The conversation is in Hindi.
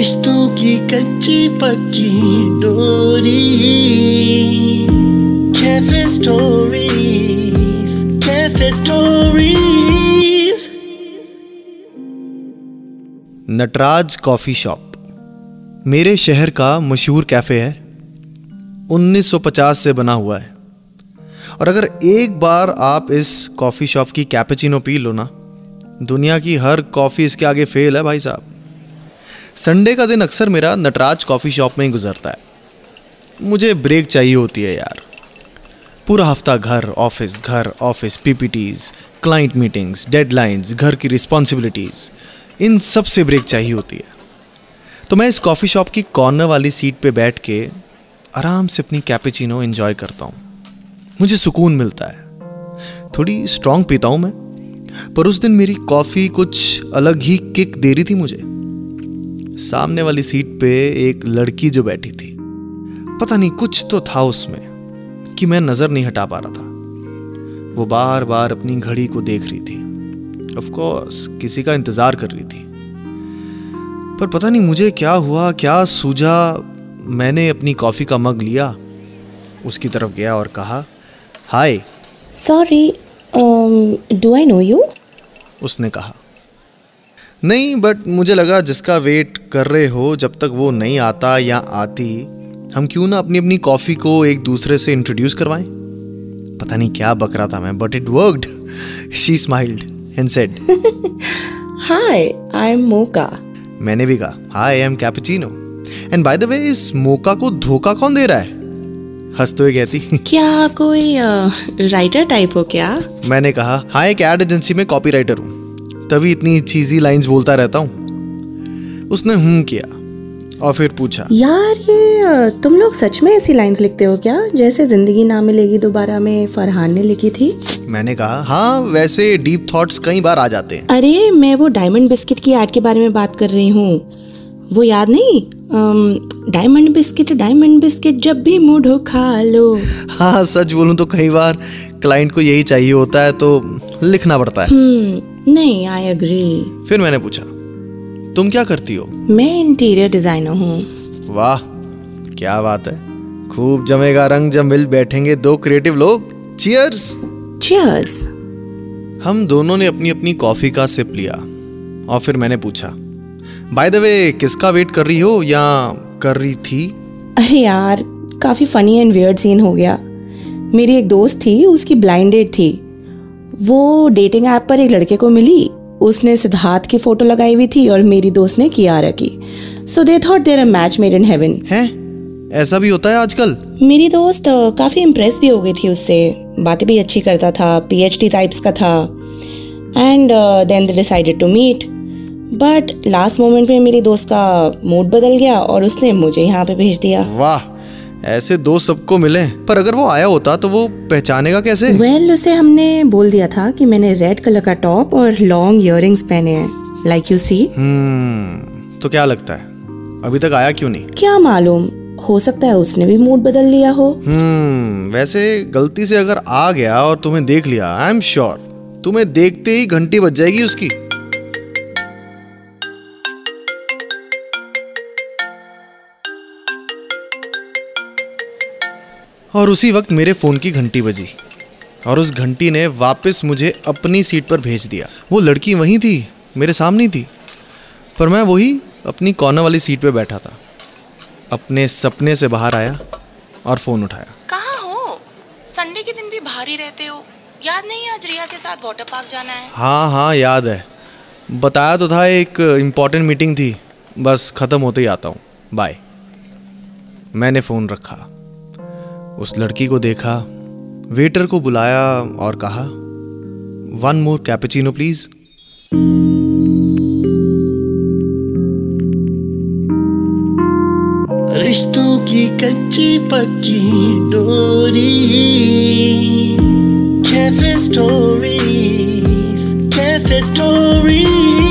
रिश्तों की कच्ची पक्की डोरी। Cafe stories cafe stories Nataraj coffee shop. मेरे शहर का मशहूर कैफ़े है। 1950 से बना हुआ है। और अगर एक बार आप इस कॉफ़ी शॉप की कैपेचिनो पी लो ना, दुनिया की हर कॉफ़ी इसके आगे फेल है भाई साहब। संडे का दिन अक्सर मेरा नटराज कॉफ़ी शॉप में ही गुजरता है। मुझे ब्रेक चाहिए होती है यार। पूरा हफ़्ता घर ऑफ़िस घर office PPTs client meetings deadlines घर की रिस्पॉन्सिबिलिटीज़ इन सबसे ब्रेक चाहिए होती है। तो मैं इस कॉफ़ी शॉप की कॉर्नर वाली सीट पे बैठ के आराम से अपनी कैपेचिनो एंजॉय करता हूँ। मुझे सुकून मिलता है। थोड़ी स्ट्रांग पीता हूँ मैं। पर उस दिन मेरी कॉफ़ी कुछ अलग ही किक दे रही थी मुझे। सामने वाली सीट पे एक लड़की जो बैठी थी। पता नहीं कुछ तो था उसमें कि मैं नज़र नहीं हटा पा रहा था। वो बार बार अपनी घड़ी को देख रही थी। ऑफ़ कोर्स किसी का इंतज़ार कर रही थी। पर पता नहीं मुझे क्या हुआ क्या सूझा। मैंने अपनी कॉफ़ी का मग लिया उसकी तरफ़ गया और कहा हाय। Sorry, um, do I know you? उसने कहा नहीं बट मुझे लगा जिसका वेट कर रहे हो जब तक वो नहीं आता या आती हम क्यों ना अपनी अपनी कॉफ़ी को एक दूसरे से इंट्रोड्यूस करवाएँ? पता नहीं क्या बक रहा था मैं but it worked she smiled and said Hi, I'm Mocha. मैंने भी कहा hi I am cappuccino and by the way इस मोका को धोखा कौन दे रहा है? हँसते हुए कहती क्या कोई राइटर टाइप हो क्या? मैंने कहा हाँ एक एड एजेंसी में कॉपी राइटर हूँ. तभी इतनी चीजी लाइंस बोलता रहता हूँ। उसने हूँ किया और फिर पूछा। यार ये तुम लोग सच में ऐसी लाइंस लिखते हो क्या? जैसे ज़िंदगी ना मिलेगी दोबारा में फरहान ने लिखी थी। मैंने कहा हाँ वैसे डीप थॉट्स कई बार आ जाते हैं। अरे मैं वो डायमंड बिस्किट की ऐड के बारे में बात कर रही हूँ। वो याद नहीं? डायमंड बिस्किट डायमंड बिस्किट जब भी मूड हो खा लो। हाँ सच बोलूँ तो कई बार क्लाइंट को यही चाहिए होता है तो लिखना पड़ता है। हम्म नहीं आई अग्री फिर मैंने पूछा तुम क्या करती हो? मैं इंटीरियर डिज़ाइनर हूँ। वाह क्या बात है। खूब जमेगा रंग जब मिल बैठेंगे दो क्रिएटिव लोग। चियर्स चियर्स हम दोनों ने अपनी अपनी कॉफ़ी का सिप लिया और फिर मैंने पूछा बाय द वे किसका वेट कर रही हो या कर रही थी? अरे यार काफ़ी फनी एंड वियर्ड सीन हो गया। मेरी एक दोस्त थी उसकी ब्लाइंड डेट थी। वो डेटिंग ऐप पर एक लड़के को मिली। उसने सिद्धार्थ की फ़ोटो लगाई हुई थी और मेरी दोस्त ने कियारा की। So they thought there a match made in heaven हैं? ऐसा भी होता है आजकल? मेरी दोस्त काफ़ी इम्प्रेस भी हो गई थी उससे। बातें भी अच्छी करता था पीएचडी टाइप्स का था। And then they decided to meet but last moment में मेरी दोस्त का मूड बदल गया और उसने मुझे यहाँ पे भेज दिया। वाह! ऐसे दोस्त सबको मिले पर अगर वो आया होता तो वो पहचानेगा कैसे? वेल well, उसे हमने बोल दिया था कि मैंने रेड कलर का टॉप और लॉन्ग इयर पहने हैं। लाइक यू सी तो क्या लगता है? अभी तक आया क्यों नहीं? क्या मालूम? हो सकता है उसने भी मूड बदल लिया हो। हम्म वैसे गलती से अगर आ गया और तुम्हें देख लिया आई एम श्योर तुम्हें देखते ही घंटी बज जाएगी उसकी। और उसी वक्त मेरे फ़ोन की घंटी बजी। और उस घंटी ने वापस मुझे अपनी सीट पर भेज दिया। वो लड़की वहीं थी मेरे सामने थी। पर मैं वही अपनी कॉर्नर वाली सीट पर बैठा था। अपने सपने से बाहर आया और फ़ोन उठाया। कहाँ हो? संडे के दिन भी बाहर ही रहते हो। याद नहीं आज रिया के साथ वाटर पार्क जाना है? हाँ हाँ याद है। बताया तो था एक इंपॉर्टेंट मीटिंग थी। बस ख़त्म होते ही आता हूँ। बाय मैंने फ़ोन रखा। उस लड़की को देखा, वेटर को बुलाया और कहा वन मोर कैपेचिनो प्लीज़ रिश्तों की कच्ची पक्की डोरी, कैफ़े स्टोरी कैफ़े स्टोरीज